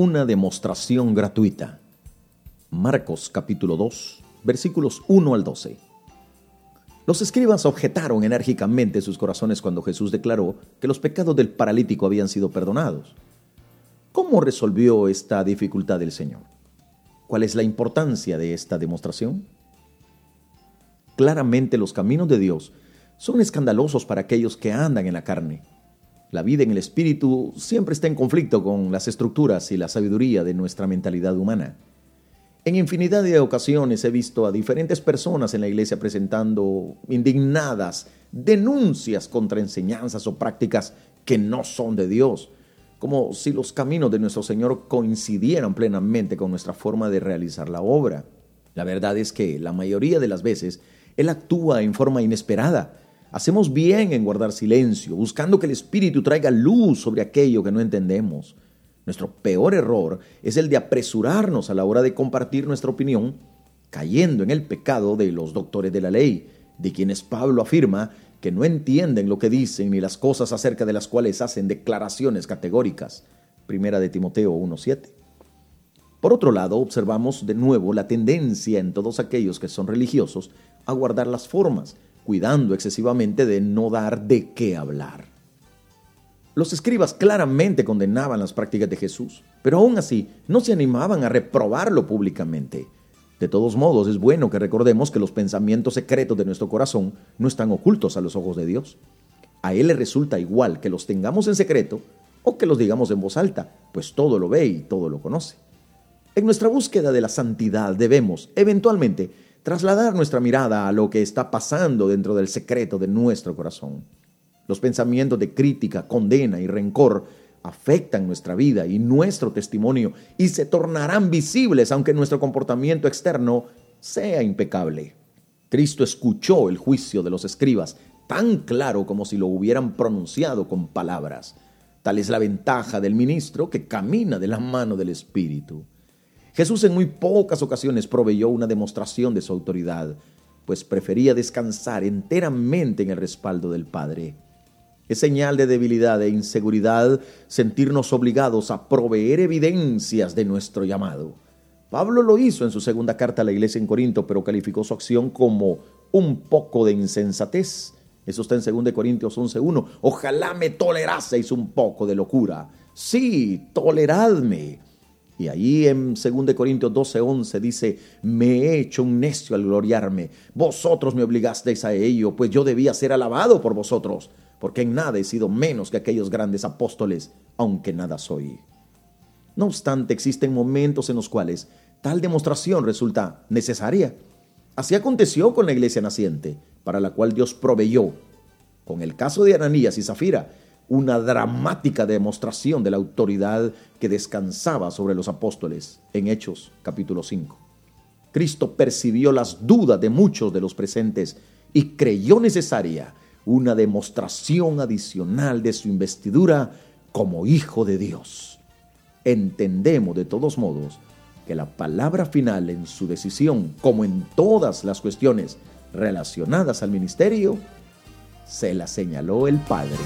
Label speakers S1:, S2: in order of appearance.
S1: una demostración gratuita. Marcos capítulo 2, versículos 1 al 12. Los escribas objetaron enérgicamente sus corazones cuando Jesús declaró que los pecados del paralítico habían sido perdonados. ¿Cómo resolvió esta dificultad el Señor? ¿Cuál es la importancia de esta demostración? Claramente los caminos de Dios son escandalosos para aquellos que andan en la carne la vida en el espíritu siempre está en conflicto con las estructuras y la sabiduría de nuestra mentalidad humana. En infinidad de ocasiones he visto a diferentes personas en la iglesia presentando indignadas denuncias contra enseñanzas o prácticas que no son de Dios, como si los caminos de nuestro Señor coincidieran plenamente con nuestra forma de realizar la obra. La verdad es que la mayoría de las veces Él actúa en forma inesperada, Hacemos bien en guardar silencio, buscando que el Espíritu traiga luz sobre aquello que no entendemos. Nuestro peor error es el de apresurarnos a la hora de compartir nuestra opinión, cayendo en el pecado de los doctores de la ley, de quienes Pablo afirma que no entienden lo que dicen ni las cosas acerca de las cuales hacen declaraciones categóricas. Primera de Timoteo 1.7. Por otro lado, observamos de nuevo la tendencia en todos aquellos que son religiosos a guardar las formas, cuidando excesivamente de no dar de qué hablar. Los escribas claramente condenaban las prácticas de Jesús, pero aún así no se animaban a reprobarlo públicamente. De todos modos, es bueno que recordemos que los pensamientos secretos de nuestro corazón no están ocultos a los ojos de Dios. A Él le resulta igual que los tengamos en secreto o que los digamos en voz alta, pues todo lo ve y todo lo conoce. En nuestra búsqueda de la santidad debemos, eventualmente, trasladar nuestra mirada a lo que está pasando dentro del secreto de nuestro corazón. Los pensamientos de crítica, condena y rencor afectan nuestra vida y nuestro testimonio y se tornarán visibles aunque nuestro comportamiento externo sea impecable. Cristo escuchó el juicio de los escribas tan claro como si lo hubieran pronunciado con palabras. Tal es la ventaja del ministro que camina de la mano del Espíritu. Jesús en muy pocas ocasiones proveyó una demostración de su autoridad, pues prefería descansar enteramente en el respaldo del Padre. Es señal de debilidad e inseguridad sentirnos obligados a proveer evidencias de nuestro llamado. Pablo lo hizo en su segunda carta a la iglesia en Corinto, pero calificó su acción como un poco de insensatez. Eso está en 2 Corintios 11.1. Ojalá me toleraseis un poco de locura. Sí, toleradme. Y ahí en 2 Corintios 12:11 dice, me he hecho un necio al gloriarme. Vosotros me obligasteis a ello, pues yo debía ser alabado por vosotros, porque en nada he sido menos que aquellos grandes apóstoles, aunque nada soy. No obstante, existen momentos en los cuales tal demostración resulta necesaria. Así aconteció con la iglesia naciente, para la cual Dios proveyó. Con el caso de Ananías y Zafira, una dramática demostración de la autoridad que descansaba sobre los apóstoles en Hechos capítulo 5. Cristo percibió las dudas de muchos de los presentes y creyó necesaria una demostración adicional de su investidura como Hijo de Dios. Entendemos de todos modos que la palabra final en su decisión, como en todas las cuestiones relacionadas al ministerio, se la señaló el Padre.